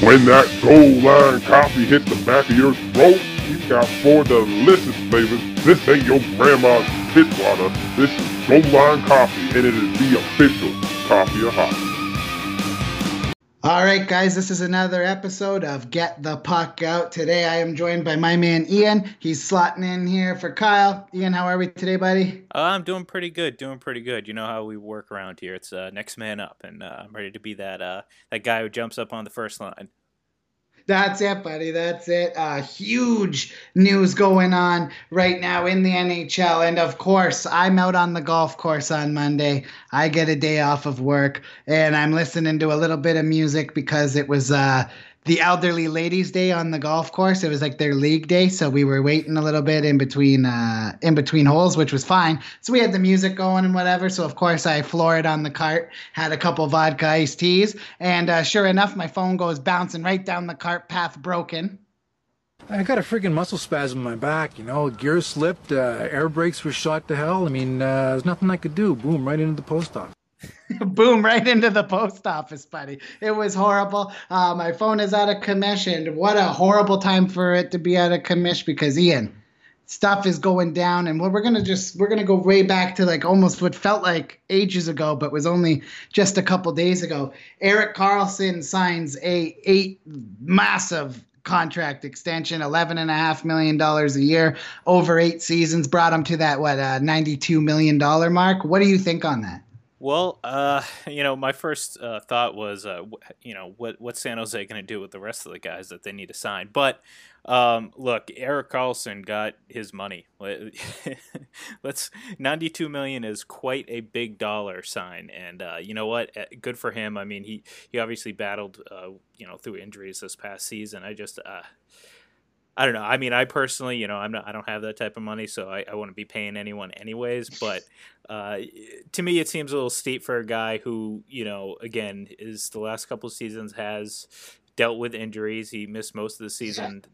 When that gold line coffee hits the back of your throat, you got four delicious flavors. This ain't your grandma's pitwater. This is gold line coffee, and it is the official coffee of hockey. All right, guys, this is another episode of Get the Puck Out. Today I am joined by my man Ian. He's slotting in here for Kyle. Ian, how are we today, buddy? Uh, I'm doing pretty good, doing pretty good. You know how we work around here. It's uh, next man up, and uh, I'm ready to be that uh, that guy who jumps up on the first line. That's it, buddy. That's it. Uh, huge news going on right now in the NHL. And of course, I'm out on the golf course on Monday. I get a day off of work and I'm listening to a little bit of music because it was uh, the elderly ladies day on the golf course it was like their league day so we were waiting a little bit in between uh in between holes which was fine so we had the music going and whatever so of course i floored on the cart had a couple vodka iced teas and uh, sure enough my phone goes bouncing right down the cart path broken I got a freaking muscle spasm in my back, you know. Gear slipped, uh, air brakes were shot to hell. I mean, uh, there's nothing I could do. Boom, right into the post office. Boom, right into the post office, buddy. It was horrible. Uh, my phone is out of commission. What a horrible time for it to be out of commission because, Ian, stuff is going down. And we're to just, we're to go way back to like almost what felt like ages ago, but was only just a couple days ago. Erik Karlsson signs a eight massive contract extension, eleven and a half million dollars a year over eight seasons, brought him to that what uh, ninety two million dollar mark. What do you think on that? Well, uh, you know, my first uh, thought was, uh, you know, what what's San Jose going to do with the rest of the guys that they need to sign? But um, look, Erik Karlsson got his money. Let's ninety-two million is quite a big dollar sign, and uh, you know what? Eh, good for him. I mean, he he obviously battled, uh, you know, through injuries this past season. I just uh, I don't know. I mean, I personally, you know, I'm not, I don't have that type of money, so I, I wouldn't be paying anyone anyways. But uh, to me, it seems a little steep for a guy who, you know, again, is the last couple of seasons has dealt with injuries. He missed most of the season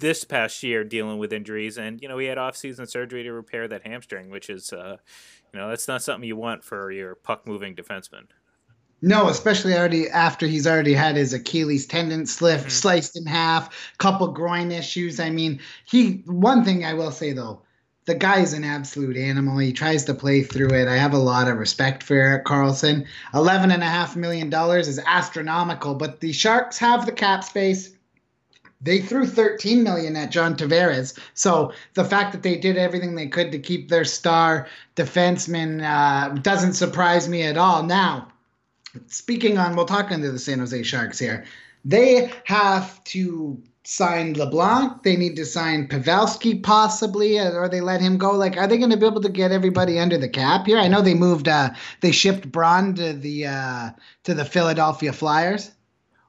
this past year dealing with injuries, and you know, he had off-season surgery to repair that hamstring, which is, uh, you know, that's not something you want for your puck-moving defenseman. No, especially already after he's already had his Achilles tendon slip, mm-hmm. sliced in half, couple groin issues. I mean, he one thing I will say though, the guy's an absolute animal. He tries to play through it. I have a lot of respect for Erik Karlsson. Eleven and a half million dollars is astronomical, but the Sharks have the cap space. They threw 13 million at John Tavares. So the fact that they did everything they could to keep their star defenseman uh, doesn't surprise me at all. Now, speaking on, we'll talk into the San Jose Sharks here. They have to sign Labanc. They need to sign Pavelski possibly, or they let him go. Like, are they going to be able to get everybody under the cap here? I know they moved, uh, they shipped Braun to the uh, to the Philadelphia Flyers.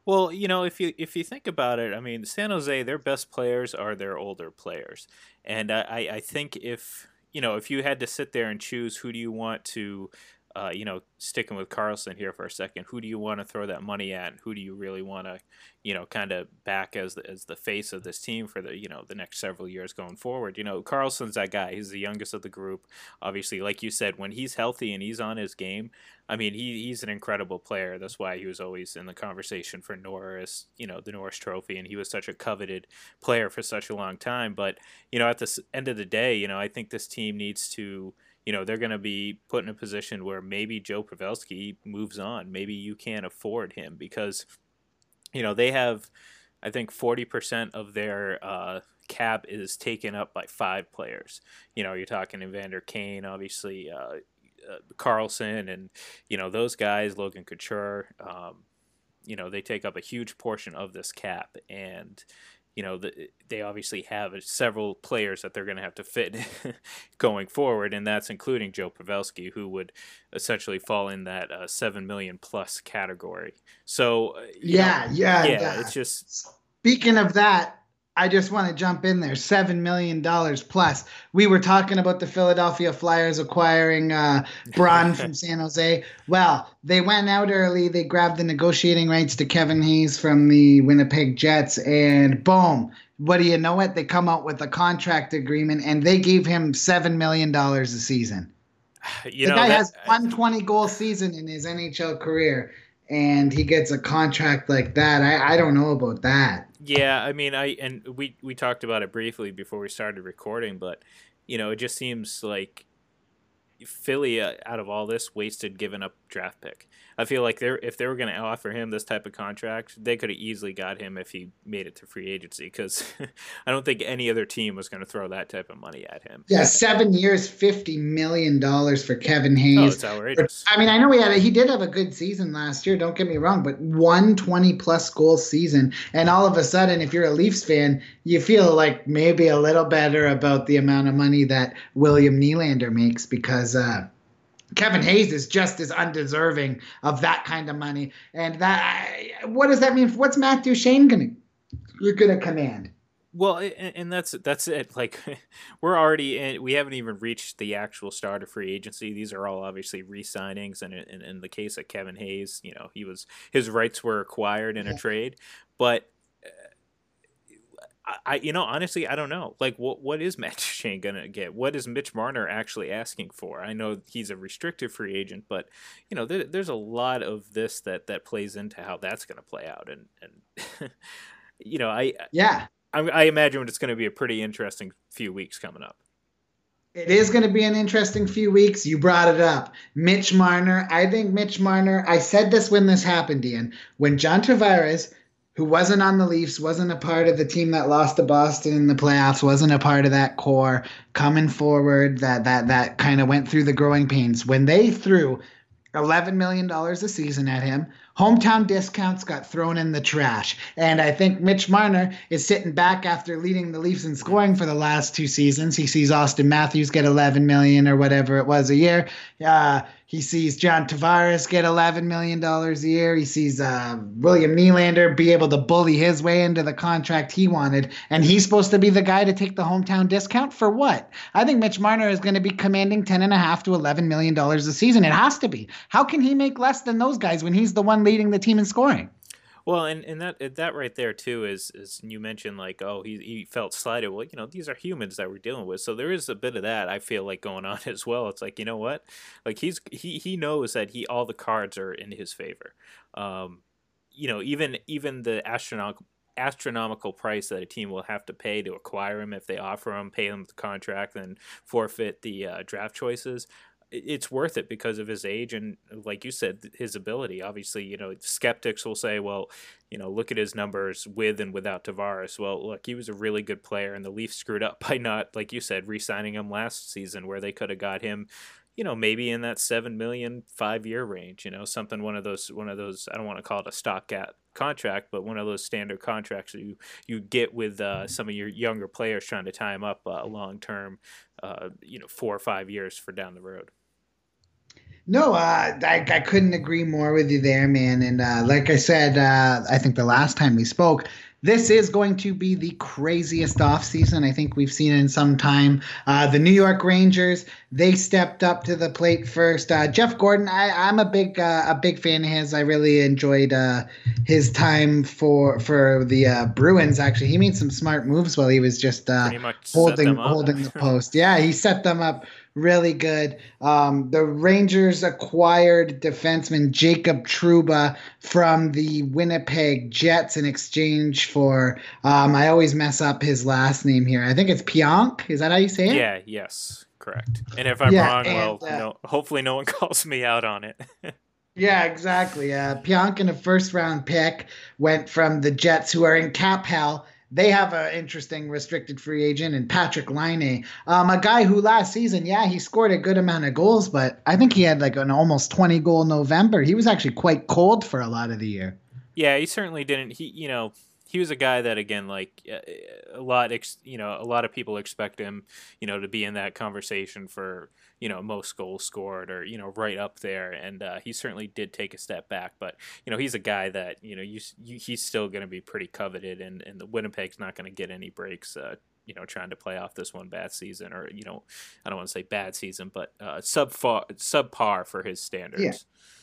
Well, you know, if you if you think about it, I mean, San Jose, their best players are their older players, and I I think if you know if you had to sit there and choose who do you want to uh, you know, sticking with Karlsson here for a second, who do you want to throw that money at? Who do you really want to, you know, kind of back as the, as the face of this team for the, you know, the next several years going forward? You know, Karlsson's that guy. He's the youngest of the group. Obviously, like you said, when he's healthy and he's on his game, I mean, he, he's an incredible player. That's why he was always in the conversation for Norris, you know, the Norris Trophy, and he was such a coveted player for such a long time. But, you know, at the end of the day, you know, I think this team needs to – you know, they're going to be put in a position where maybe Joe Pavelski moves on. Maybe you can't afford him because, you know, they have, I think, 40% of their uh, cap is taken up by five players. You know, you're talking Evander Kane, obviously, uh, uh, Karlsson, and, you know, those guys, Logan Couture. Um, you know, they take up a huge portion of this cap. And, you know, the, they obviously have several players that they're going to have to fit going forward, and that's including Joe Pavelski, who would essentially fall in that uh, seven million plus category. So uh, yeah, know, yeah, yeah, yeah. It's just speaking of that, I just want to jump in there. Seven million dollars plus. We were talking about the Philadelphia Flyers acquiring uh, Braun from San Jose. Well, they went out early. They grabbed the negotiating rights to Kevin Hayes from the Winnipeg Jets, and boom! What do you know? It they come out with a contract agreement, and they gave him seven million dollars a season. You the know, guy that, has one twenty goal season in his NHL career, and he gets a contract like that. I, I don't know about that. Yeah, I mean, I and we we talked about it briefly before we started recording, but you know, it just seems like Philly, uh, out of all this, wasted giving up draft pick. I feel like they're if they were going to offer him this type of contract, they could have easily got him if he made it to free agency. Because I don't think any other team was going to throw that type of money at him. Yeah, seven years, fifty million dollars for Kevin Hayes. Oh, outrageous. I mean, I know he had a, he did have a good season last year. Don't get me wrong, but one twenty plus goal season, and all of a sudden, if you're a Leafs fan, you feel like maybe a little better about the amount of money that William Nylander makes because. Uh, Kevin Hayes is just as undeserving of that kind of money. And that, what does that mean? What's Matt Duchene gonna gonna command? Well, and that's that's it. Like we're already in, we haven't even reached the actual start of free agency. These are all obviously re-signings, and in, in the case of Kevin Hayes, you know, he was his rights were acquired in a trade, but I, you know, honestly, I don't know. Like, what what is Matt Duchene gonna get? What is Mitch Marner actually asking for? I know he's a restricted free agent, but you know, there, there's a lot of this that that plays into how that's gonna play out, and and you know, I yeah, I, I imagine it's gonna be a pretty interesting few weeks coming up. It is going to be an interesting few weeks. You brought it up. Mitch Marner. I think Mitch Marner, I said this when this happened, Ian. When John Tavares who wasn't on the Leafs, wasn't a part of the team that lost to Boston in the playoffs, wasn't a part of that core coming forward that that that kind of went through the growing pains. When they threw $11 million a season at him, hometown discounts got thrown in the trash. And I think Mitch Marner is sitting back after leading the Leafs in scoring for the last two seasons. He sees Auston Matthews get 11 million or whatever it was a year. Uh, he sees John Tavares get $11 million a year. He sees uh, William Nylander be able to bully his way into the contract he wanted. And he's supposed to be the guy to take the hometown discount for what? I think Mitch Marner is going to be commanding $10.5 to $11 million a season. It has to be. How can he make less than those guys when he's the one leading the team in scoring? Well, and, and that that right there too is is you mentioned like oh he he felt slighted. Well, you know these are humans that we're dealing with, so there is a bit of that I feel like going on as well. It's like you know what, like he's he he knows that he all the cards are in his favor. Um, you know even even the astronomical astronomical price that a team will have to pay to acquire him if they offer him, pay him the contract, and forfeit the uh, draft choices it's worth it because of his age and like you said his ability. Obviously you know skeptics will say well you know look at his numbers with and without Tavares. Well look he was a really good player and the Leafs screwed up by not like you said re-signing him last season where they could have got him you know maybe in that seven million five year range you know something one of those one of those I don't want to call it a stopgap contract but one of those standard contracts that you you get with uh, some of your younger players trying to tie him up uh, long term uh, you know 4 or 5 years for down the road no, uh, I, I couldn't agree more with you there, man. And uh, like I said, uh, I think the last time we spoke, this is going to be the craziest offseason I think we've seen in some time. Uh, the New York Rangers, they stepped up to the plate first. Uh, Jeff Gorton, I, am a big uh, a big fan of his. I really enjoyed uh, his time for for the uh, Bruins. Actually, he made some smart moves while he was just uh, holding holding the post. Yeah, he set them up really good. Um, the Rangers acquired defenseman Jacob Trouba from the Winnipeg Jets in exchange for, um, I always mess up his last name here. I think it's Pionk. Is that how you say it? Yeah, yes, correct. And if I'm yeah, wrong, and, well, uh, no, hopefully no one calls me out on it. Yeah, exactly. Uh, Pionk in a first round pick went from the Jets, who are in cap hell, they have an interesting restricted free agent in Patrik Laine, um, a guy who last season, yeah, he scored a good amount of goals, but I think he had like an almost 20 goal November. He was actually quite cold for a lot of the year. Yeah, he certainly didn't. He, you know, he was a guy that again, like uh, a lot, ex, you know, a lot of people expect him, you know, to be in that conversation for you know most goals scored or you know right up there and uh, he certainly did take a step back but you know he's a guy that you know you, you he's still going to be pretty coveted and and the Winnipeg's not going to get any breaks uh, you know trying to play off this one bad season or you know I don't want to say bad season but uh, subpar subpar for his standards. Yeah.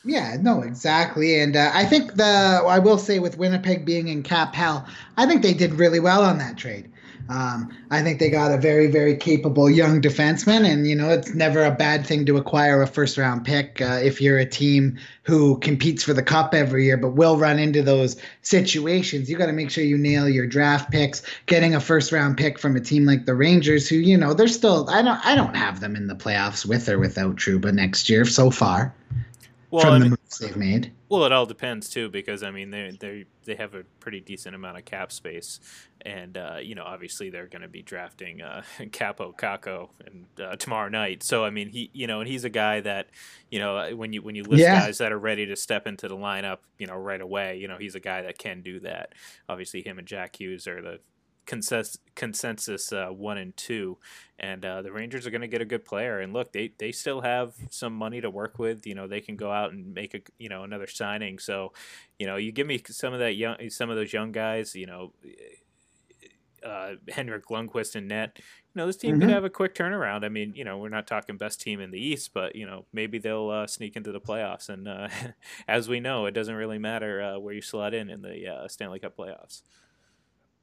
Yeah, no, exactly. And uh, I think the I will say with Winnipeg being in cap hell, I think they did really well on that trade. Um, I think they got a very, very capable young defenseman, and you know it's never a bad thing to acquire a first round pick uh, if you're a team who competes for the cup every year, but will run into those situations. You got to make sure you nail your draft picks. Getting a first round pick from a team like the Rangers, who you know they're still I don't I don't have them in the playoffs with or without Trouba next year so far. Well, from I the mean, moves they've made. Well, it all depends too, because I mean they they they have a pretty decent amount of cap space, and uh, you know obviously they're going to be drafting uh, Kaapo Kakko and uh, tomorrow night. So I mean he you know and he's a guy that you know when you when you list Yeah. guys that are ready to step into the lineup, you know right away, you know he's a guy that can do that. Obviously him and Jack Hughes are the consensus consensus uh, one and two, and uh, the Rangers are going to get a good player. And look, they they still have some money to work with. You know, they can go out and make a you know another signing. So, you know, you give me some of that young some of those young guys. You know. Uh, Henrik Lundqvist and net. You know, this team could Mhm. have a quick turnaround. I mean, you know, we're not talking best team in the East, but you know, maybe they'll uh, sneak into the playoffs. And uh, as we know, it doesn't really matter uh, where you slot in in the uh, Stanley Cup playoffs.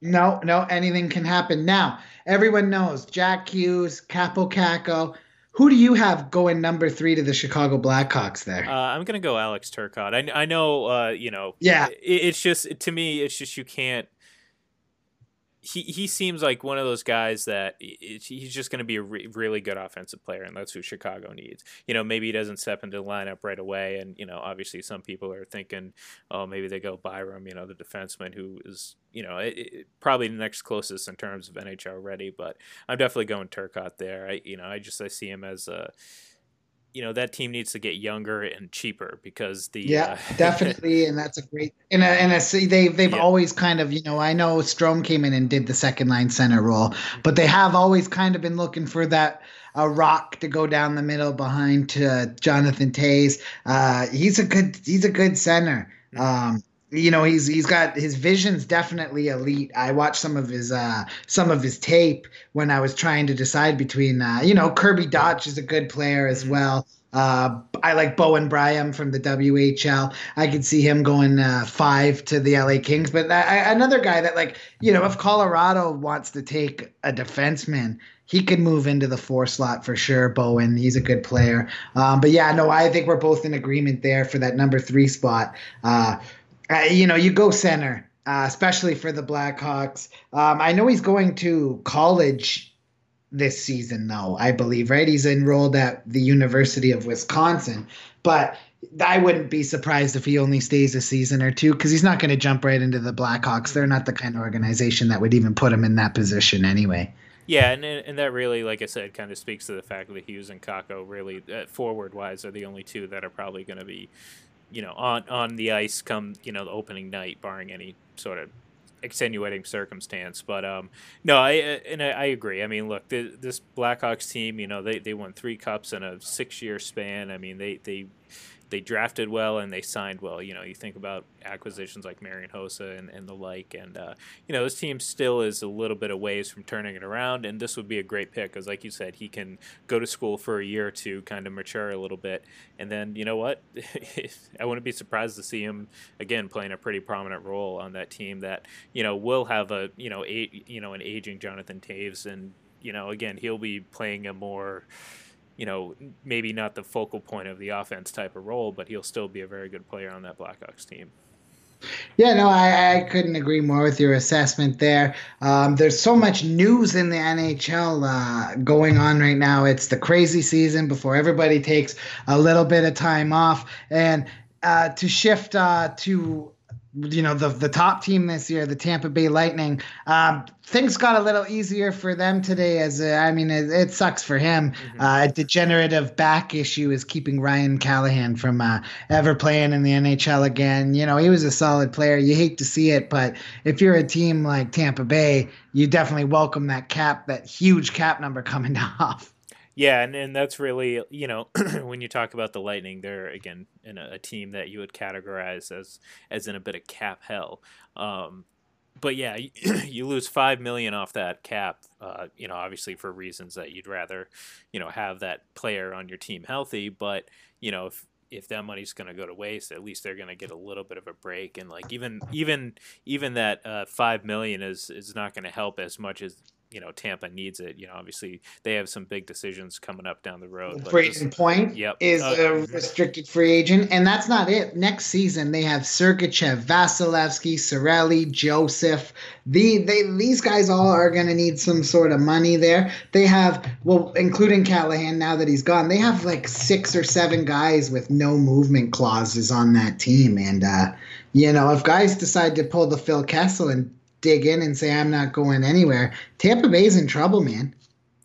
No, no, anything can happen. Now, everyone knows Jack Hughes, Kaapo Kakko. Who do you have going number three to the Chicago Blackhawks there? Uh, I'm gonna go Alex Turcotte. I, I know, uh, you know, Yeah. It, it's just to me, it's just you can't. He he seems like one of those guys that he's just going to be a re- really good offensive player, and that's who Chicago needs. You know, maybe he doesn't step into the lineup right away, and you know, obviously some people are thinking, oh, maybe they go Byram, you know, the defenseman who is, you know, it, it, probably the next closest in terms of NHL ready. But I'm definitely going Turcotte there. I you know, I just I see him as a you know that team needs to get younger and cheaper because the yeah, uh, definitely, and that's a great. And a, and a, see, they they've Yeah. always kind of you know I know Strome came in and did the second line center role, but they have always kind of been looking for that a rock to go down the middle behind to Jonathan Toews. Uh, he's a good he's a good center. Um, you know he's he's got his vision's definitely elite. I watched some of his uh some of his tape when I was trying to decide between uh, you know Kirby Dach is a good player as Mhm. well. Uh, I like Bowen Byram from the WHL. I could see him going uh, five to the LA Kings. But I- another guy that like you know if Colorado wants to take a defenseman. He could move into the four slot for sure, Bowen. He's a good player. Um, but yeah, no, I think we're both in agreement there for that number three spot. Uh, uh, you know, you go center, uh, especially for the Blackhawks. Um, I know he's going to college this season, though, I believe, right? He's enrolled at the University of Wisconsin, but I wouldn't be surprised if he only stays a season or two because he's not going to jump right into the Blackhawks. They're not the kind of organization that would even put him in that position anyway. yeah, and and that really, like I said, kind of speaks to the fact that Hughes and Kakko really uh, forward wise are the only two that are probably going to be, you know, on on the ice come you know the opening night, barring any sort of extenuating circumstance. But um, no, I and I, I agree. I mean, look, the, this Blackhawks team, you know, they, they won three cups in a six year span. I mean, they they they drafted well and they signed well. You know, you think about acquisitions like Marian Hossa and, and the like, and uh, you know, this team still is a little bit of ways from turning it around. And this would be a great pick because, like you said, he can go to school for a year or two, kind of mature a little bit, and then you know what? I wouldn't be surprised to see him again playing a pretty prominent role on that team that you know will have a you know a, you know an aging Jonathan Toews, and you know again he'll be playing a more you know, maybe not the focal point of the offense type of role, but he'll still be a very good player on that Blackhawks team. Yeah, no, I, I couldn't agree more with your assessment there. Um, there's so much news in the NHL uh, going on right now. It's the crazy season before everybody takes a little bit of time off. And uh, to shift uh, to you know the the top team this year, the Tampa Bay Lightning. Um, things got a little easier for them today. As uh, I mean, it, it sucks for him. Uh, a degenerative back issue is keeping Ryan Callahan from uh, ever playing in the NHL again. You know, he was a solid player. You hate to see it, but if you're a team like Tampa Bay, you definitely welcome that cap, that huge cap number coming off. Yeah, and, and that's really you know when you talk about the Lightning, they're again in a, a team that you would categorize as as in a bit of cap hell. Um, but yeah, you, lose five million off that cap. Uh, you know, obviously for reasons that you'd rather, you know, have that player on your team healthy. But you know, if if that money's going to go to waste, at least they're going to get a little bit of a break. And like even even even that uh, five million is is not going to help as much as you know Tampa needs it. You know, obviously they have some big decisions coming up down the road. Brayden Point yep. is Uh, a restricted free agent, and that's not it. Next season they have Sergachev, Vasilevskiy, Cirelli, Joseph. The they these guys all are going to need some sort of money there. They have well, including Callahan now that he's gone. They have like six or seven guys with no movement clauses on that team, and uh, you know if guys decide to pull the Phil Kessel and dig in and say I'm not going anywhere, Tampa Bay's in trouble, man.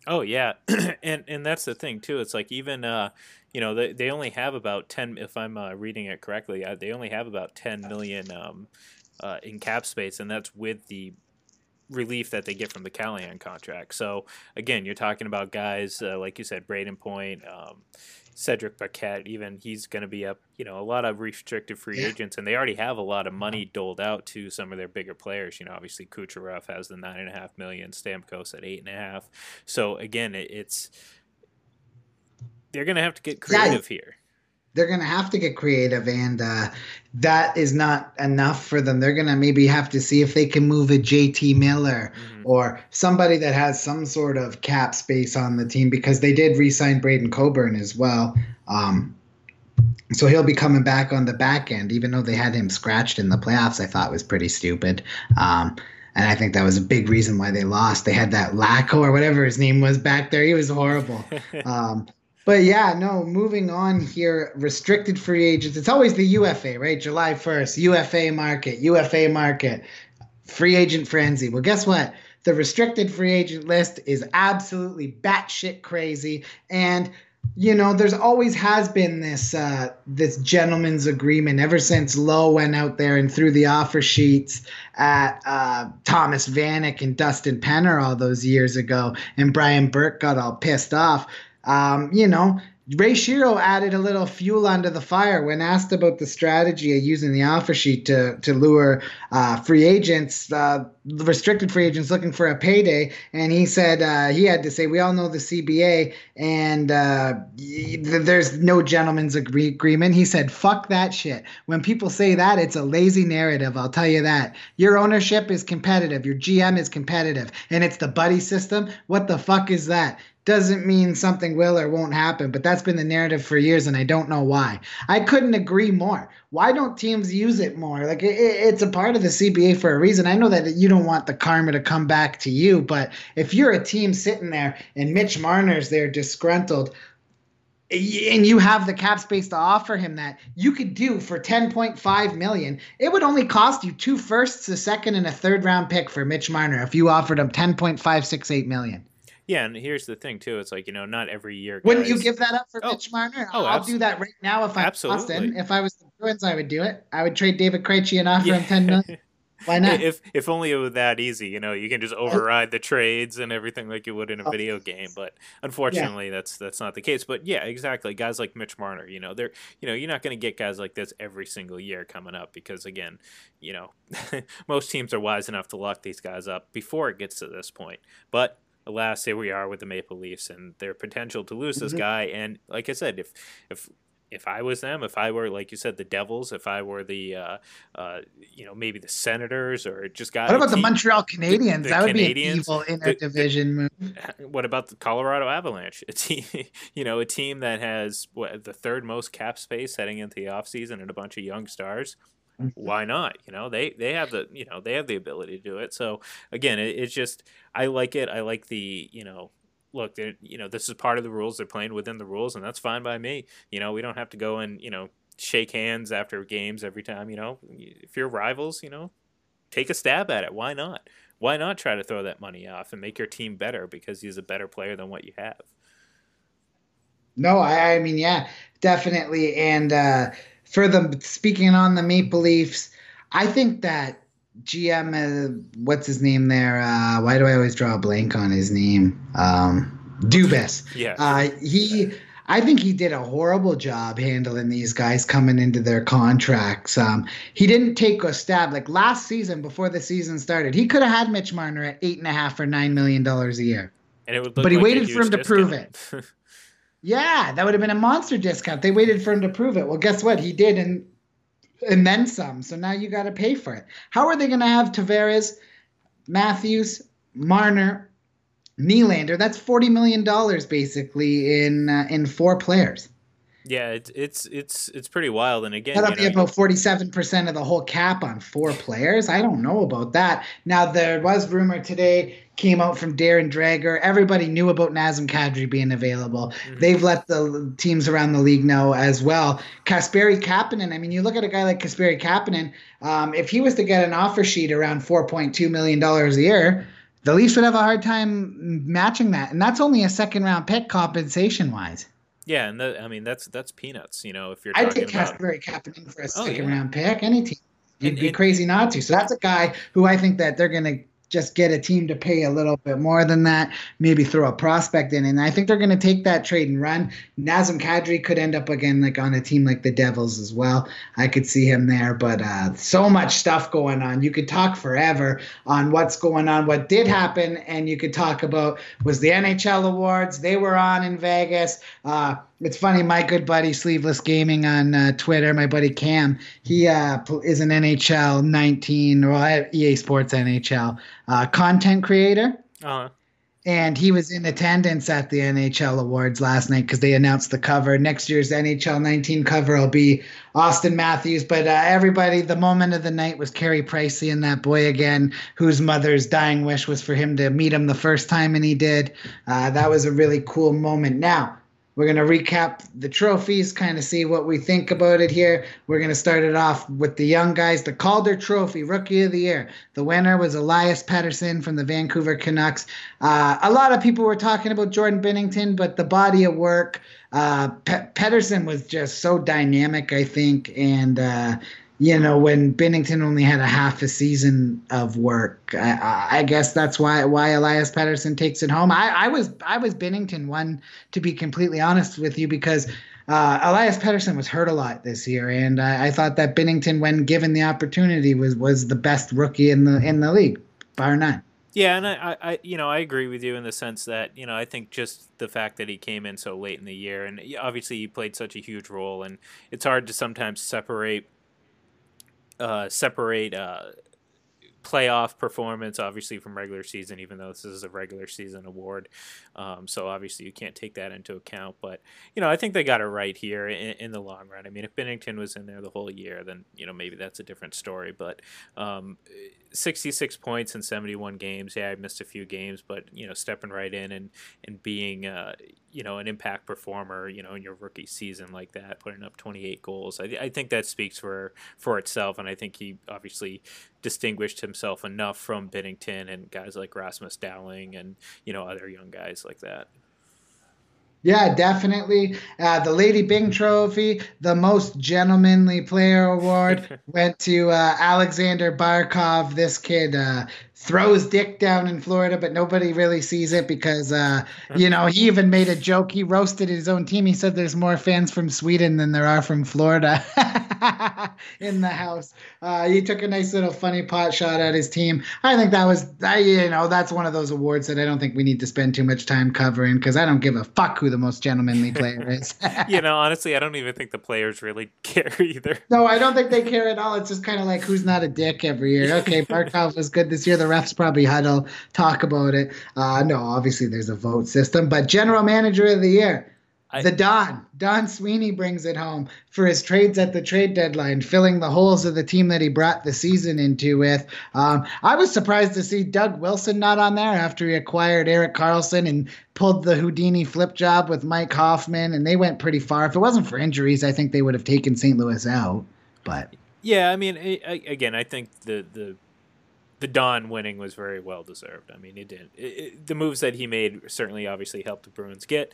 Oh yeah, and and that's the thing too. It's like even uh, you know they they only have about ten. If I'm uh, reading it correctly, uh, they only have about ten million um, uh, in cap space, and that's with the relief that they get from the Callahan contract. So again, you're talking about guys uh, like you said, Brayden Point. Um, Cedric Paquette, even he's going to be up, you know, a lot of restricted free Yeah. agents, and they already have a lot of money doled out to some of their bigger players. You know, obviously Kucherov has the nine and a half million, Stamkos at eight and a half. So again, it, it's they're going to have to get Yeah. creative here. They're going to have to get creative and uh, that is not enough for them they're going to maybe have to see if they can move a jt miller Mhm. or somebody that has some sort of cap space on the team because they did re-sign Braydon Coburn as well um, so he'll be coming back on the back end even though they had him scratched in the playoffs i thought was pretty stupid um, and I think that was a big reason why they lost. They had that Lacko or whatever his name was back there. He was horrible. Um, but yeah, no, moving on here, restricted free agents. It's always the UFA, right? July 1st, UFA market, UFA market, free agent frenzy. Well, guess what? The restricted free agent list is absolutely batshit crazy. And you know, there's always has been this uh, this gentleman's agreement ever since Lowe went out there and threw the offer sheets at uh, Thomas Vanek and Dustin Penner all those years ago, and Brian Burke got all pissed off. Um, you know, Ray Shero added a little fuel onto the fire when asked about the strategy of using the offer sheet to to lure uh, free agents, uh, restricted free agents looking for a payday, and he said uh, he had to say, "We all know the CBA, and uh, there's no gentleman's agree- agreement." He said, "Fuck that shit." When people say that, it's a lazy narrative. I'll tell you that. Your ownership is competitive. Your GM is competitive, and it's the buddy system. What the fuck is that? Doesn't mean something will or won't happen, but that's been the narrative for years, and I don't know why. I couldn't agree more. Why don't teams use it more? Like it, it's a part of the CBA for a reason. I know that you don't want the karma to come back to you, but if you're a team sitting there and Mitch Marner's there disgruntled, and you have the cap space to offer him that you could do for 10.5 million it would only cost you two firsts a second and a third round pick for mitch marner if you offered him 10.568 million Yeah, and here's the thing too. It's like you know, not every year. Wouldn't you give that up for Oh. Mitch Marner? Oh, I'll abso- do that right now if I'm Absolutely. Boston. If I was the Bruins, I would do it. I would trade David Krejci and offer him 10 million. Why not? If if only it were that easy, you know, you can just override the trades and everything like you would in a Oh. video game. But unfortunately, that's that's not the case. But yeah, exactly. Guys like Mitch Marner, you know, they're you know, you're not going to get guys like this every single year coming up because again, you know, most teams are wise enough to lock these guys up before it gets to this point. But alas, here we are with the Maple Leafs and their potential to lose this Mhm. guy. And like I said, if if if I was them, if I were like you said, the Devils, if I were the, uh, uh, you know, maybe the Senators or just got What about the team- Montreal Canadiens? the that would be an evil the- interdivision move. what about the Colorado Avalanche? A team, you know, a team that has what the third most cap space heading into the offseason and a bunch of young stars. Why not? You know, they they have the you know they have the ability to do it. So again, it, it's just I like it. I like the you know. Look, they're, you know, this is part of the rules. They're playing within the rules, and that's fine by me. You know, we don't have to go and, you know, shake hands after games every time. You know, if you're rivals, you know, take a stab at it. Why not? Why not try to throw that money off and make your team better because he's a better player than what you have? No, I, I mean, yeah, definitely. And uh, for the speaking on the Maple Leafs, I think that GM, uh, what's his name there? Uh, why do I always draw a blank on his name? Um, Dubas. Yeah. Uh, he, I think he did a horrible job handling these guys coming into their contracts. Um, he didn't take a stab like last season before the season started. He could have had Mitch Marner at eight and a half or nine million dollars a year. and it would but he like waited for him to prove discount. Yeah, that would have been a monster discount. They waited for him to prove it. Well, guess what? He did, and and then some. So now you got to pay for it. How are they going to have Tavares, Matthews, Marner, Nylander. That's forty million dollars basically in uh, in four players. Yeah, it's it's it's it's pretty wild. And again, that'll you know, about forty-seven percent of the whole cap on four players. I don't know about that. Now there was rumor today came out from Darren Dreger. Everybody knew about Nazem Kadri being available. Mm-hmm. They've let the teams around the league know as well. Kasperi Kapanen. I mean, you look at a guy like Kasperi Kapanen. Um, if he was to get an offer sheet around four point two million dollars a year the Leafs would have a hard time matching that, and that's only a second round pick compensation wise. Yeah, and the, I mean that's that's peanuts. You know, if you're I'd take Kasperi Kapanen for a oh, second yeah. round pick, any team. You'd and, be and, crazy not to. So that's a guy who I think that they're going to just get a team to pay a little bit more than that, maybe throw a prospect in. And I think they're going to take that trade and run. Nazem Kadri could end up again like on a team like the Devils as well. I could see him there, but uh, so much stuff going on. You could talk forever on what's going on, what did happen, and you could talk about was the NHL awards. They were on in Vegas. Uh, it's funny, my good buddy Sleeveless Gaming on uh, Twitter, my buddy Cam, he uh, is an NHL 19 or EA Sports NHL uh, content creator. Uh-huh. And he was in attendance at the NHL Awards last night because they announced the cover. Next year's NHL 19 cover will be Auston Matthews. But uh, everybody, the moment of the night was Carey Pricey and that boy again, whose mother's dying wish was for him to meet him the first time, and he did. Uh, that was a really cool moment. Now, we're going to recap the trophies, kind of see what we think about it here. We're going to start it off with the young guys. The Calder Trophy, Rookie of the Year. The winner was Elias Pettersson from the Vancouver Canucks. Uh, a lot of people were talking about Jordan Binnington, but the body of work, uh, Pe- was just so dynamic, I think, and uh, you know, when Binnington only had a half a season of work, I, I, guess that's why why Elias Pettersson takes it home. I, I was I was Binnington one to be completely honest with you because uh, Elias Pettersson was hurt a lot this year, and I, I, thought that Binnington, when given the opportunity, was was the best rookie in the in the league, bar none. Yeah, and I, I, you know, I agree with you in the sense that you know I think just the fact that he came in so late in the year, and obviously he played such a huge role, and it's hard to sometimes separate uh, separate uh, playoff performance, obviously, from regular season, even though this is a regular season award. Um, so obviously, you can't take that into account. But, you know, I think they got it right here in, in, the long run. I mean, if Binnington was in there the whole year, then, you know, maybe that's a different story. But um, 66 points in 71 games. Yeah, I missed a few games, but, you know, stepping right in and, and being, uh, you know, an impact performer, you know, in your rookie season like that, putting up 28 goals. I, I think that speaks for, for itself. And I think he obviously distinguished himself enough from Binnington and guys like Rasmus Dahlin and, you know, other young guys like that. Yeah, definitely. Uh, the Lady Byng Trophy, the most gentlemanly player award, went to uh, Aleksander Barkov. This kid uh, throws dick down in Florida, but nobody really sees it because, uh, you know, he even made a joke. He roasted his own team. He said there's more fans from Sweden than there are from Florida in the house. Uh, he took a nice little funny pot shot at his team. I think that was, I, you know, that's one of those awards that I don't think we need to spend too much time covering because I don't give a fuck who the most gentlemanly player is. you know, honestly, I don't even think the players really care either. No, I don't think they care at all. It's just kind of like who's not a dick every year. Okay, Barkov was good this year. The refs probably huddle, talk about it. Uh, no, obviously there's a vote system, but general manager of the year. I, the Don, Don Sweeney brings it home for his trades at the trade deadline, filling the holes of the team that he brought the season into with. Um, I was surprised to see Doug Wilson not on there after he acquired Erik Karlsson and pulled the Houdini flip job with Mike Hoffman, and they went pretty far. If it wasn't for injuries, I think they would have taken St. Louis out. But yeah, I mean, again, I think the the the Don winning was very well deserved. I mean, he did it, it, the moves that he made certainly obviously helped the Bruins get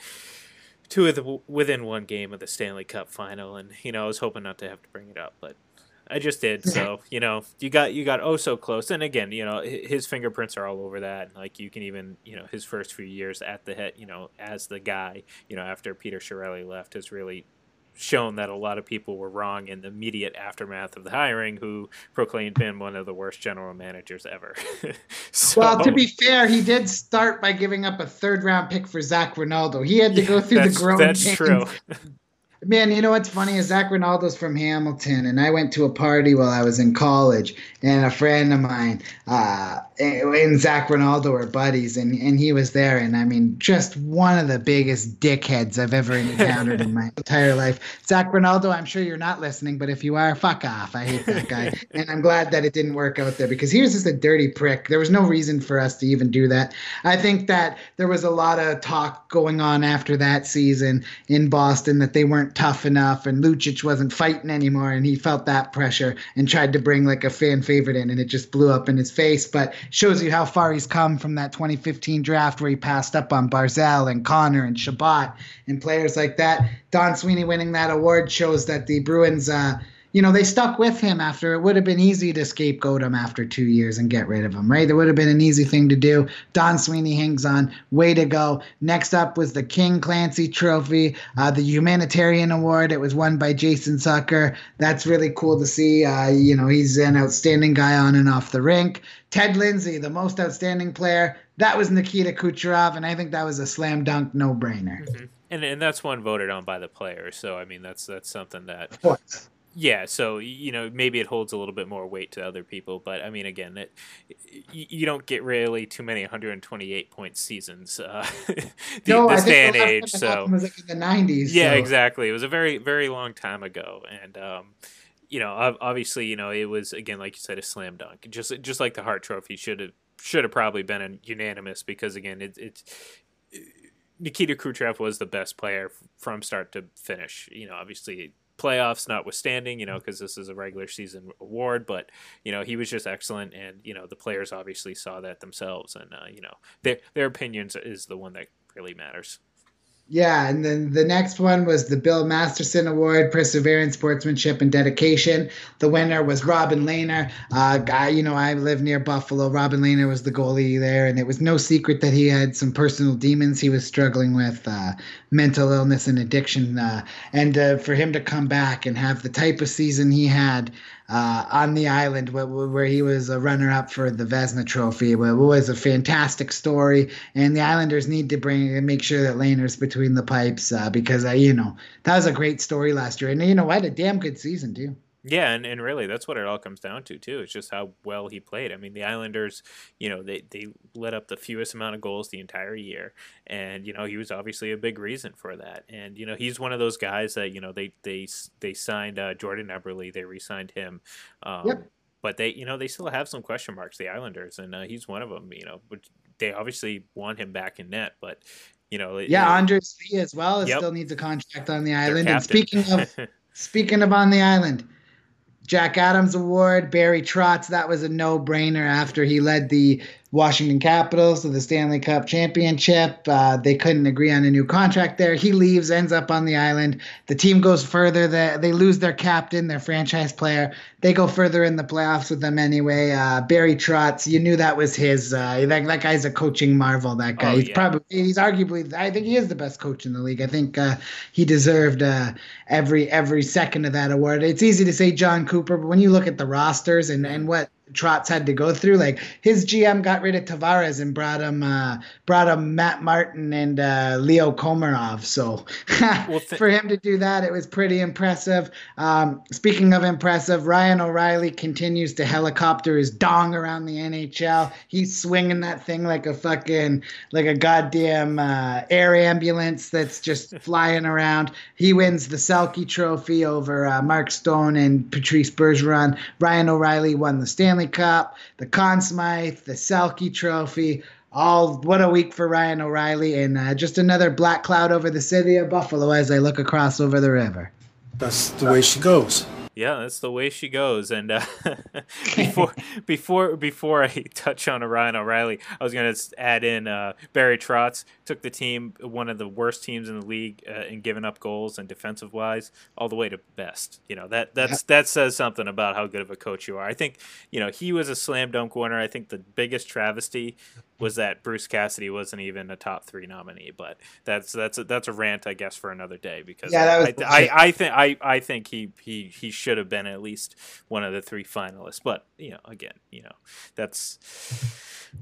to the, within one game of the Stanley Cup final, and you know I was hoping not to have to bring it up, but I just did. So you know you got you got oh so close, and again you know his fingerprints are all over that. Like you can even you know his first few years at the head, you know as the guy, you know after Peter Chiarelli left, has really shown that a lot of people were wrong in the immediate aftermath of the hiring, who proclaimed him one of the worst general managers ever. so, well, to be fair, he did start by giving up a third round pick for Zac Rinaldo. He had to go through the growing That's pains. true. Man, you know what's funny is Zac Rinaldo's from Hamilton, and I went to a party while I was in college, and a friend of mine uh, and Zac Rinaldo were buddies, and, and he was there, and I mean, just one of the biggest dickheads I've ever encountered in my entire life. Zac Rinaldo, I'm sure you're not listening, but if you are, fuck off. I hate that guy, and I'm glad that it didn't work out there because he was just a dirty prick. There was no reason for us to even do that. I think that there was a lot of talk going on after that season in Boston that they weren't tough enough and Lucic wasn't fighting anymore and he felt that pressure and tried to bring like a fan favorite in and it just blew up in his face. But shows you how far he's come from that 2015 draft where he passed up on Barzal and Connor and Chabot and players like that. Don Sweeney winning that award shows that the Bruins uh, you know, they stuck with him after it would have been easy to scapegoat him after two years and get rid of him, right? There would have been an easy thing to do. Don Sweeney hangs on. Way to go. Next up was the King Clancy Trophy, uh, the Humanitarian Award. It was won by Jason Zucker. That's really cool to see. Uh, you know, he's an outstanding guy on and off the rink. Ted Lindsay, the most outstanding player. That was Nikita Kucherov, and I think that was a slam dunk no brainer. Mm-hmm. And, and that's one voted on by the players. So, I mean, that's that's something that yeah, so you know maybe it holds a little bit more weight to other people, but I mean again, it, you don't get really too many 128 point seasons uh, no, this day and age. So was like in the 90s. Yeah, so. exactly. It was a very very long time ago, and um, you know obviously you know it was again like you said a slam dunk, just just like the Hart Trophy should have should have probably been a unanimous because again it, it's Nikita Kucherov was the best player from start to finish. You know, obviously playoffs notwithstanding, you know, because this is a regular season award, but you know he was just excellent, and you know the players obviously saw that themselves, and uh, you know their their opinions is the one that really matters. Yeah, and then the next one was the Bill Masterton Award, Perseverance, Sportsmanship, and Dedication. The winner was Robin Lehner. Uh, guy, you know, I live near Buffalo. Robin Lehner was the goalie there, and it was no secret that he had some personal demons he was struggling with, uh, mental illness and addiction. Uh, and uh, for him to come back and have the type of season he had uh, on the island where, where, he was a runner up for the Vezina Trophy. Was a fantastic story, and the Islanders need to bring and make sure that Lehner's between the pipes uh, because uh, you know that was a great story last year, and you know what, a damn good season too. Yeah, and, and really that's what it all comes down to too. It's just how well he played. I mean, the Islanders, you know, they they let up the fewest amount of goals the entire year, and you know he was obviously a big reason for that. And you know he's one of those guys that you know they they they signed uh, Jordan Eberle, they re-signed him. Um, yep. But they, you know, they still have some question marks. The Islanders, and uh, he's one of them. You know, they obviously want him back in net, but you know, yeah, it, Anders Lee as well yep. still needs a contract on the island. And speaking of speaking of on the island, Jack Adams Award, Barry Trotz, that was a no brainer after he led the Washington Capitals to the Stanley Cup championship. Uh, they couldn't agree on a new contract there. He leaves, ends up on the island. The team goes further. They, they lose their captain, their franchise player. They go further in the playoffs with them anyway. Uh, Barry Trotz, you knew that was his. Uh, that, that guy's a coaching marvel. That guy. Oh, he's yeah. probably he's arguably. I think he is the best coach in the league. I think uh, he deserved uh, every every second of that award. It's easy to say Jon Cooper, but when you look at the rosters and and what Trotz had to go through. Like his GM got rid of Tavares and brought him uh, brought him Matt Martin and uh, Leo Komarov. So well, th- for him to do that, it was pretty impressive. Um, speaking of impressive, Ryan O'Reilly continues to helicopter his dong around the NHL. He's swinging that thing like a fucking like a goddamn uh, air ambulance that's just flying around. He wins the Selke Trophy over uh, Mark Stone and Patrice Bergeron. Ryan O'Reilly won the Stanley Stanley Cup, the Conn Smythe, the Selke Trophy. All what a week for Ryan O'Reilly, and uh, just another black cloud over the city of Buffalo as I look across over the river. That's the way she goes. Yeah, that's the way she goes. And uh, before before before I touch on Ryan O'Reilly, I was going to add in uh, Barry Trotz took the team one of the worst teams in the league uh, in giving up goals and defensive wise all the way to best. You know that that's that says something about how good of a coach you are. I think you know he was a slam dunk winner. I think the biggest travesty was that Bruce Cassidy wasn't even a top three nominee. But that's that's a, that's a rant, I guess, for another day because yeah, I, I, I, I, think I, I think he, he he should have been at least one of the three finalists. But you know, again, you know, that's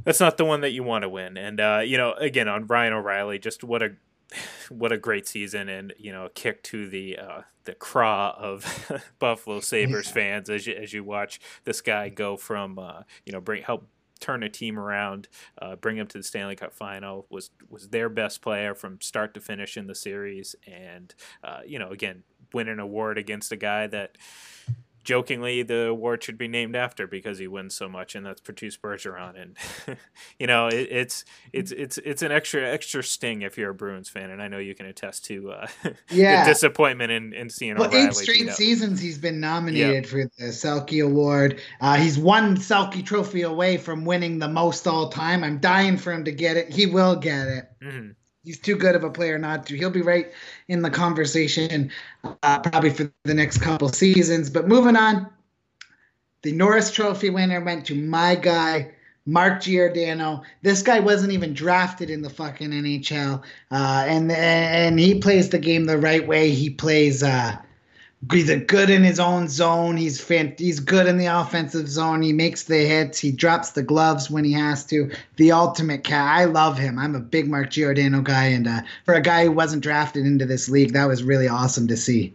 that's not the one that you want to win. And uh, you know, again, on Ryan O'Reilly, just what a what a great season, and you know, a kick to the uh, the craw of Buffalo Sabres yeah. fans as you, as you watch this guy go from uh, you know bring help turn a team around, uh, bring them to the Stanley Cup final. Was was their best player from start to finish in the series, and uh, you know again win an award against a guy that jokingly the award should be named after because he wins so much, and that's Patrice Bergeron. And you know, it, it's it's it's it's an extra extra sting if you're a Bruins fan, and I know you can attest to uh, yeah. the disappointment in, in seeing. Well, O'Reilly eight straight seasons he's been nominated yep. for the Selke Award. Uh, he's one Selke Trophy away from winning the most all time. I'm dying for him to get it. He will get it. Mm-hmm he's too good of a player not to. He'll be right in the conversation uh, probably for the next couple seasons. But moving on, the Norris Trophy winner went to my guy. Mark Giordano. This guy wasn't even drafted in the fucking NHL, uh, and and he plays the game the right way. He plays uh, he's a good in his own zone. He's fan- he's good in the offensive zone. He makes the hits. He drops the gloves when he has to. The ultimate cat. I love him. I'm a big Mark Giordano guy, and uh, for a guy who wasn't drafted into this league, that was really awesome to see.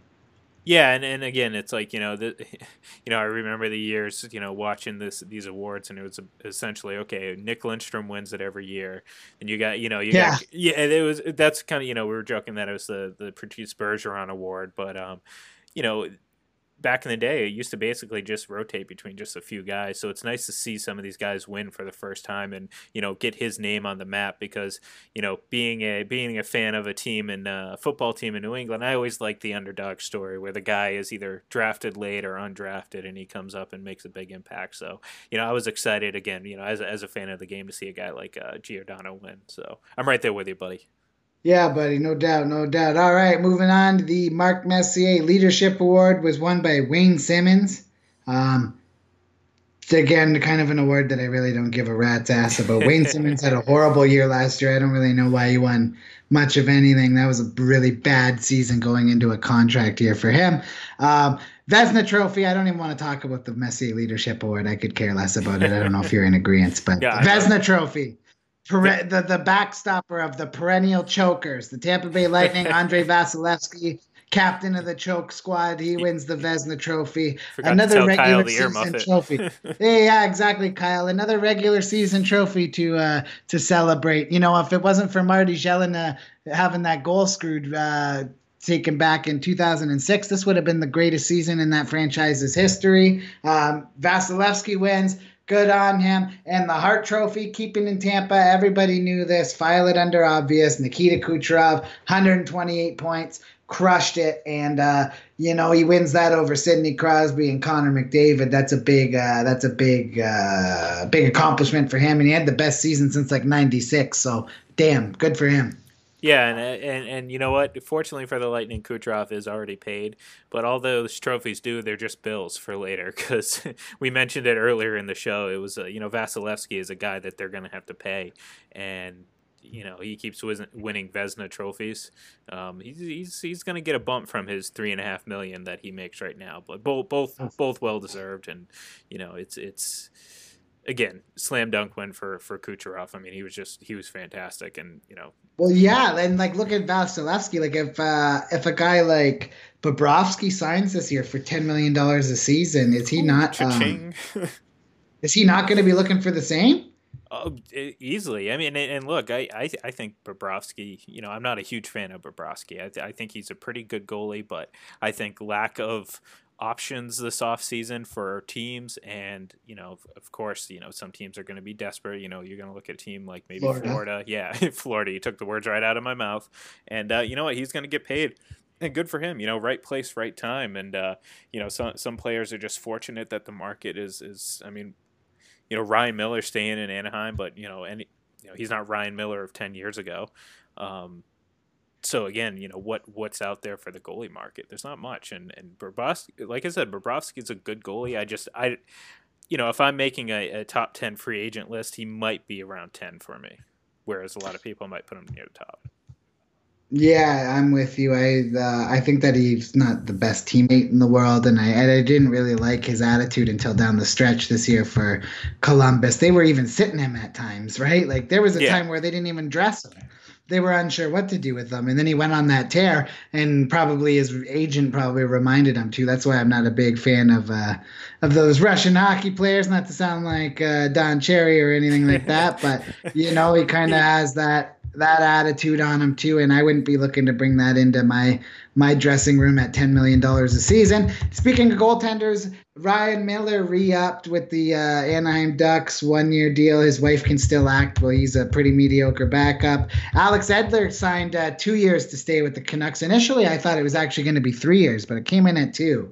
Yeah, and, and again, it's like you know, the, you know, I remember the years, you know, watching this these awards, and it was essentially okay. Nick Lidstrom wins it every year, and you got, you know, you yeah, got, yeah, it was that's kind of you know we were joking that it was the the Patrice Bergeron award, but um, you know, back in the day, it used to basically just rotate between just a few guys. So it's nice to see some of these guys win for the first time and you know get his name on the map because you know being a being a fan of a team and a football team in New England, I always like the underdog story where the guy is either drafted late or undrafted and he comes up and makes a big impact. So you know I was excited again, you know as a, as a fan of the game to see a guy like uh, Giordano win. So I'm right there with you, buddy. Yeah, buddy, no doubt, no doubt. All right, moving on. The Mark Messier Leadership Award was won by Wayne Simmonds. Um, again kind of an award that I really don't give a rat's ass about. Wayne Simmonds had a horrible year last year. I don't really know why he won much of anything. That was a really bad season going into a contract year for him. Um, Vezina Trophy. I don't even want to talk about the Messier Leadership Award. I could care less about it. I don't know if you're in agreement, but yeah, Vezina Trophy per- the the backstopper of the perennial chokers, the Tampa Bay Lightning, Andrei Vasilevskiy, captain of the choke squad. He wins the Vezina Trophy. Forgot Another regular season trophy. yeah, yeah, exactly, Kyle. Another regular season trophy to uh, to celebrate. You know, if it wasn't for Marty Gelinas having that goal screwed. Uh, taken back in 2006. This would have been the greatest season in that franchise's history. Um, Vasilevskiy wins. Good on him. And the Hart Trophy, keeping in Tampa, everybody knew this. File it under obvious. Nikita Kucherov, 128 points, crushed it. And, uh, you know, he wins that over Sidney Crosby and Connor McDavid. That's a big, uh, that's a big, uh, big accomplishment for him. And he had the best season since like 96. So, damn, good for him. Yeah, and, and and you know what? Fortunately for the Lightning, Kucherov is already paid, but all those trophies do they're just bills for later because we mentioned it earlier in the show. It was uh, you know Vasilevskiy is a guy that they're going to have to pay, and you know he keeps winning Vezina trophies. Um, he's he's, he's going to get a bump from his three and a half million that he makes right now, but both both both well deserved, and you know it's it's again, slam dunk win for for Kucherov. I mean, he was just he was fantastic, and you know. Well, yeah, and like look at Vasilevskiy. Like if uh if a guy like Bobrovsky signs this year for ten million dollars a season, is he not? Um, is he not going to be looking for the same? Oh, easily. I mean, and look, I, I, I think Bobrovsky. You know, I'm not a huge fan of Bobrovsky. I, th- I think he's a pretty good goalie, but I think lack of options this offseason for teams and you know of course you know some teams are going to be desperate you know you're going to look at a team like maybe florida, florida. yeah florida you took the words right out of my mouth. And uh, you know what? He's going to get paid and good for him you know right place right time. And uh, you know some some players are just fortunate that the market is is i mean you know ryan miller staying in anaheim but you know any you know he's not ryan miller of 10 years ago. Um, so again, you know what what's out there for the goalie market? There's not much, and and Bobrovsky, like I said, Bobrovsky's a good goalie. I just I, you know, if I'm making a, a, top ten free agent list, he might be around ten for me, whereas a lot of people might put him near the top. Yeah, I'm with you. I uh, I think that he's not the best teammate in the world, and I and I didn't really like his attitude until down the stretch this year for Columbus. They were even sitting him at times, right? Like there was a yeah. time where they didn't even dress him they were unsure what to do with them. And then he went on that tear, and probably his agent probably reminded him too. That's why I'm not a big fan of uh, of those Russian hockey players. Not to sound like uh, Don Cherry or anything like that, but you know, he kind of has that that attitude on him too. And I wouldn't be looking to bring that into my my dressing room at $10 million a season. Speaking of goaltenders, Ryan Miller re upped with the uh, Anaheim Ducks one year deal. His wife can still act. Well, he's a pretty mediocre backup. Alex Edler signed uh, two years to stay with the Canucks. Initially, I thought it was actually going to be three years, but it came in at two.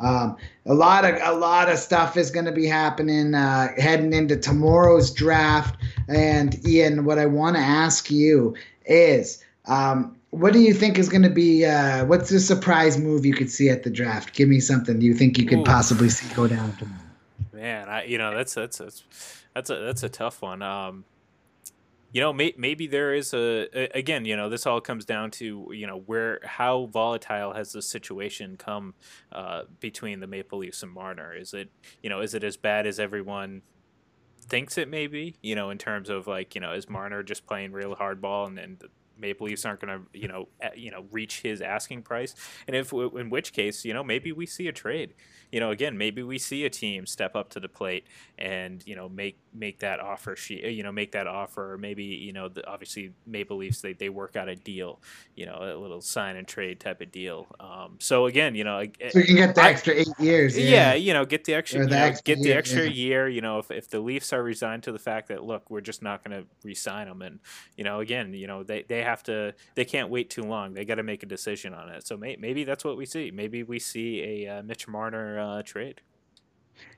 Um, a lot of a lot of stuff is going to be happening uh, heading into tomorrow's draft. And Ian, what I want to ask you is, um, what do you think is going to be? Uh, what's the surprise move you could see at the draft? Give me something you think you could Ooh. possibly see go down tomorrow. Man, I you know that's that's that's that's a that's a tough one. Um, you know, may, maybe there is a, a, again. You know, this all comes down to you know where how volatile has the situation come uh, between the Maple Leafs and Marner? Is it you know is it as bad as everyone thinks it may be? You know, in terms of like you know is Marner just playing real hardball and and Maple Leafs aren't going to, you know, you know, reach his asking price. And if, in which case, you know, maybe we see a trade you know, again, maybe we see a team step up to the plate and you know make make that offer. She, you know, make that offer, or maybe you know, the, obviously Maple Leafs they, they work out a deal, you know, a little sign and trade type of deal. Um, so again, you know, so you can get the I, extra eight years. Yeah. yeah. you know, get the extra, the know, extra get the extra yeah. year. You know, if if the Leafs are resigned to the fact that look, we're just not going to re-sign them, and you know, again, you know, they they have to, they can't wait too long. They got to make a decision on it. So may, maybe that's what we see. Maybe we see a uh, Mitch Marner uh, trade.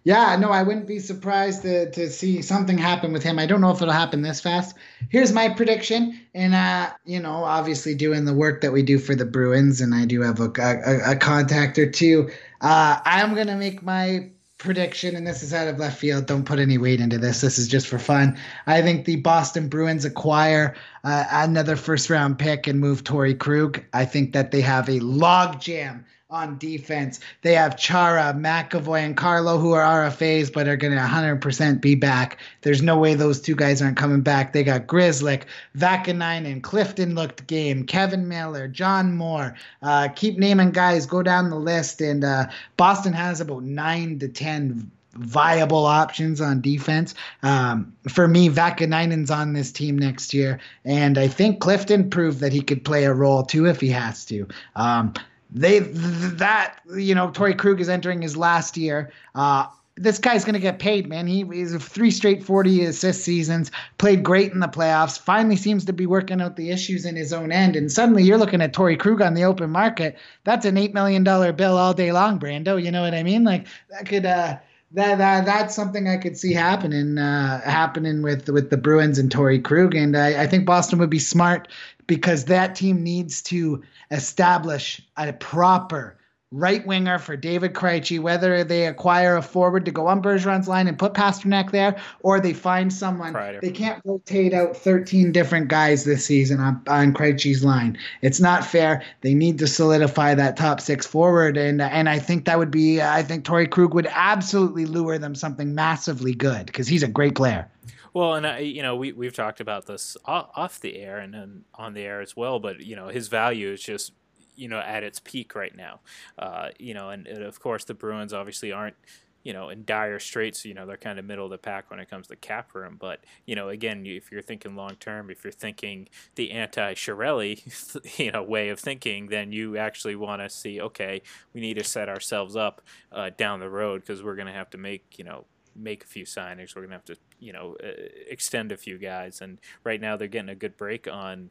Yeah, no, I wouldn't be surprised to, to see something happen with him. I don't know if it'll happen this fast. Here's my prediction, and uh, you know, obviously doing the work that we do for the Bruins, and I do have a, a, a contact or two. Uh, I'm gonna make my prediction, and this is out of left field. Don't put any weight into this. This is just for fun. I think the Boston Bruins acquire uh, another first round pick and move Torey Krug. I think that they have a logjam on defense. They have Chara, McAvoy, and Carlo who are RFAs but are going to 100% be back. There's no way those two guys aren't coming back. They got Grzelcyk, and Clifton looked game, Kevan Miller, John Moore. Uh, keep naming guys. Go down the list. And uh, Boston has about 9 to 10 viable options on defense. Um, for me, Vaakanainen's on this team next year, and I think Clifton proved that he could play a role too if he has to. Um, they that you know Torey Krug is entering his last year. Uh, this guy's going to get paid, man. He, he's three straight 40 assist seasons, played great in the playoffs, finally seems to be working out the issues in his own end. And suddenly you're looking at Torey Krug on the open market. That's an $8 million bill all day long, Brando. You know what I mean? Like that could, uh, that, that that's something I could see happening uh, happening with with the Bruins and Torey Krug, and I, I think Boston would be smart because that team needs to establish a proper right winger for David Krejci, whether they acquire a forward to go on Bergeron's line and put Pastrnak there, or they find someone. They can't rotate out 13 different guys this season on, on Krejci's line. It's not fair. They need to solidify that top six forward, and and I think that would be. I think Torey Krug would absolutely lure them something massively good because he's a great player. Well, and I, you know, we we've talked about this off the air and, and on the air as well, but you know, his value is just you know at its peak right now. Uh, you know, and, and, of course the Bruins obviously aren't you know in dire straits. You know, they're kind of middle of the pack when it comes to cap room. But you know, again, if you're thinking long term, if you're thinking the anti Chiarelli, you know, way of thinking, then you actually want to see okay, we need to set ourselves up uh, down the road because we're going to have to make you know make a few signings. We're gonna have to, you know, uh, extend a few guys. And right now they're getting a good break on.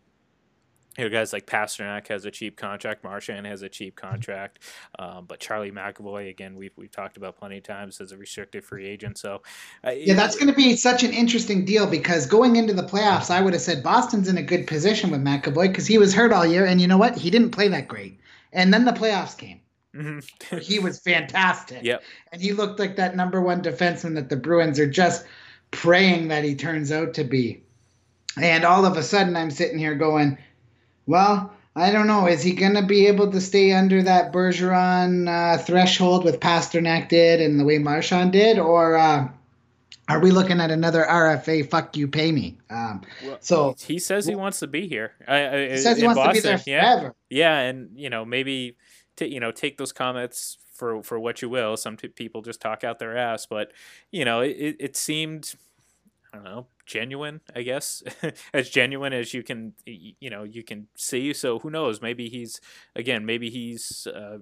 You know, guys like Pastrnak has a cheap contract. Marchand has a cheap contract, um, but Charlie McAvoy again we've we've talked about plenty of times as a restricted free agent. So uh, yeah, that's going to be such an interesting deal because going into the playoffs, I would have said Boston's in a good position with McAvoy because he was hurt all year, and you know what? He didn't play that great. And then the playoffs came Mm-hmm. he was fantastic. Yep. And he looked like that number one defenseman that the Bruins are just praying that he turns out to be. And all of a sudden, I'm sitting here going, well, I don't know. Is he going to be able to stay under that Bergeron uh, threshold with Pastrnak did and the way Marchand did? Or uh, are we looking at another RFA? Fuck you, pay me. Um, Well, so he says he wants to be here. I, I, he says he wants Boston. to be there yeah. forever. Yeah, and you know maybe t- you know take those comments for for what you will. Some t- people just talk out their ass, but you know it, it seemed I don't know genuine. I guess as genuine as you can you know you can see. So who knows? Maybe he's again. Maybe he's. Uh,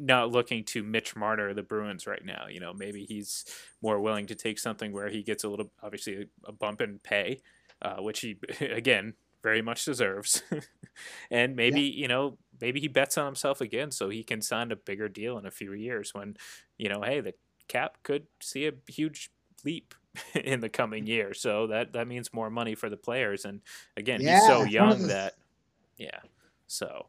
not looking to Mitch Marner the Bruins right now. You know, maybe he's more willing to take something where he gets a little, obviously, a, a bump in pay, uh, which he, again, very much deserves. and maybe, you know, maybe he bets on himself again so he can sign a bigger deal in a few years when, you know, hey, the cap could see a huge leap in the coming year. So that, that means more money for the players. And again, Yeah, he's so it's one of young that, yeah. So,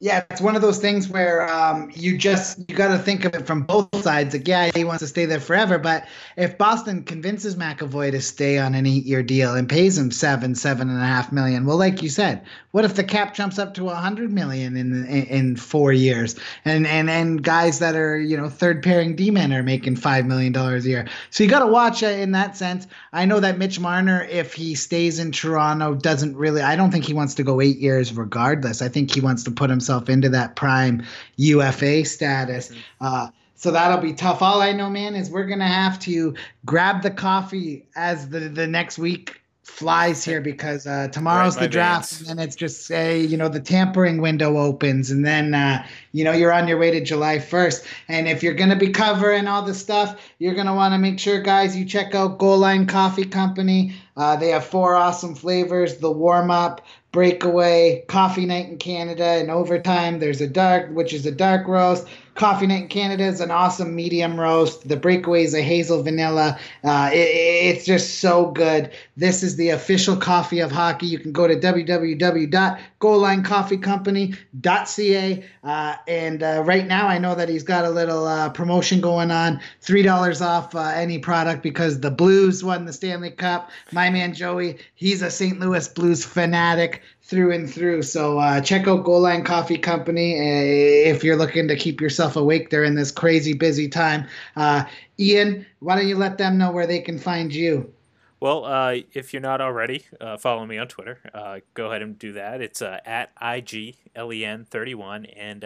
Yeah, it's one of those things where um, you just you got to think of it from both sides. Like, yeah, he wants to stay there forever, but if Boston convinces McAvoy to stay on an eight-year deal and pays him seven, seven and a half million, well, like you said, what if the cap jumps up to a hundred million in, in in four years, and and and guys that are you know third pairing D-men are making five million dollars a year. So you got to watch it in that sense. I know that Mitch Marner, if he stays in Toronto, doesn't really. I don't think he wants to go eight years regardless. I think he wants to put himself into that prime UFA status. Uh, so that'll be tough. All I know, man, is we're gonna have to grab the coffee as the the next week flies here because uh, tomorrow's Right, the draft, and then it's just say you know the tampering window opens, and then uh, you know you're on your way to July 1st. And if you're gonna be covering all the stuff, you're gonna want to make sure, guys, you check out Goal Line Coffee Company. Uh, they have four awesome flavors: the warm up, breakaway, coffee night in Canada, and overtime. There's a dark, which is a dark roast. Coffee Night in Canada is an awesome medium roast. The breakaway is a hazel vanilla. Uh, it, it's just so good. This is the official coffee of hockey. You can go to www.goallinecoffeecompany.ca. Uh, and uh, right now, I know that he's got a little uh, promotion going on $3 off uh, any product because the Blues won the Stanley Cup. My man Joey, he's a St. Louis Blues fanatic through and through. So uh, check out Goal Line Coffee Company uh, if you're looking to keep yourself awake during this crazy busy time. Uh, Ian, why don't you let them know where they can find you? Well, uh, if you're not already, uh, follow me on Twitter. Uh, go ahead and do that. It's uh, at IGLEN31. And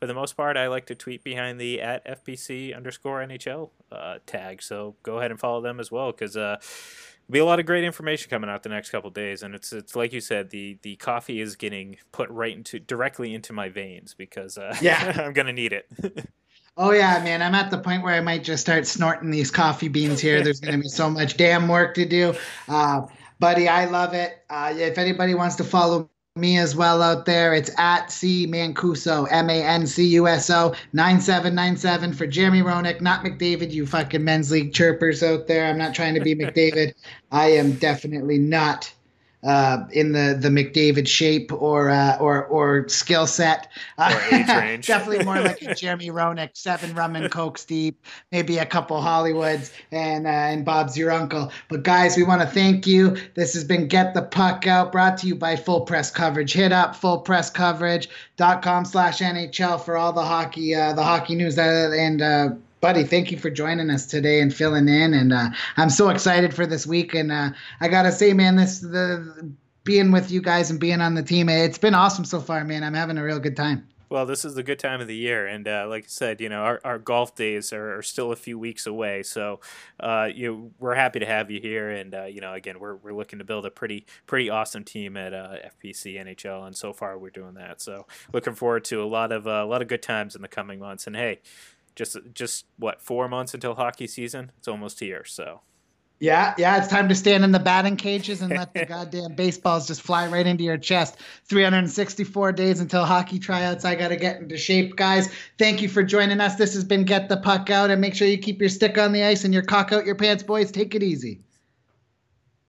for the most part, I like to tweet behind the at FPC underscore NHL tag. So go ahead and follow them as well because be a lot of great information coming out the next couple days. And it's it's like you said, the, the coffee is getting put right into directly into my veins because uh, Yeah. I'm going to need it. Oh yeah, man. I'm at the point where I might just start snorting these coffee beans here. There's going to be so much damn work to do. Uh, buddy, I love it. Uh, if anybody wants to follow me as well out there, it's at C Mancuso, M A N C U S O 9797 for Jeremy Roenick, not McDavid, you fucking men's league chirpers out there. I'm not trying to be McDavid. I am definitely not uh, in the the McDavid shape or uh, or or skill set. Uh, Or age range. definitely more like a Jeremy Roenick, seven rum and cokes deep, maybe a couple Hollywoods, and uh, and Bob's your uncle. But guys, we want to thank you. This has been Get the Puck Out, brought to you by Full Press Coverage. Hit up fullpresscoverage.com slash NHL for all the hockey uh, the hockey news that and. Buddy, thank you for joining us today and filling in. And uh, I'm so excited for this week. And uh, I gotta say, man, this the being with you guys and being on the team, it's been awesome so far, man. I'm having a real good time. Well, this is the good time of the year, and uh, like I said, you know, our, our golf days are, are still a few weeks away. So, uh, you we're happy to have you here, and uh, you know, again, we're, we're looking to build a pretty pretty awesome team at uh, FPC NHL, and so far we're doing that. So, looking forward to a lot of uh, a lot of good times in the coming months. And hey, just just what four months until hockey season? It's almost here. So, Yeah, yeah, it's time to stand in the batting cages and let the goddamn baseballs just fly right into your chest. 364 days until hockey tryouts. I got to get into shape, guys. Thank you for joining us. This has been Get the Puck Out, and make sure you keep your stick on the ice and your cock out your pants, boys. Take it easy.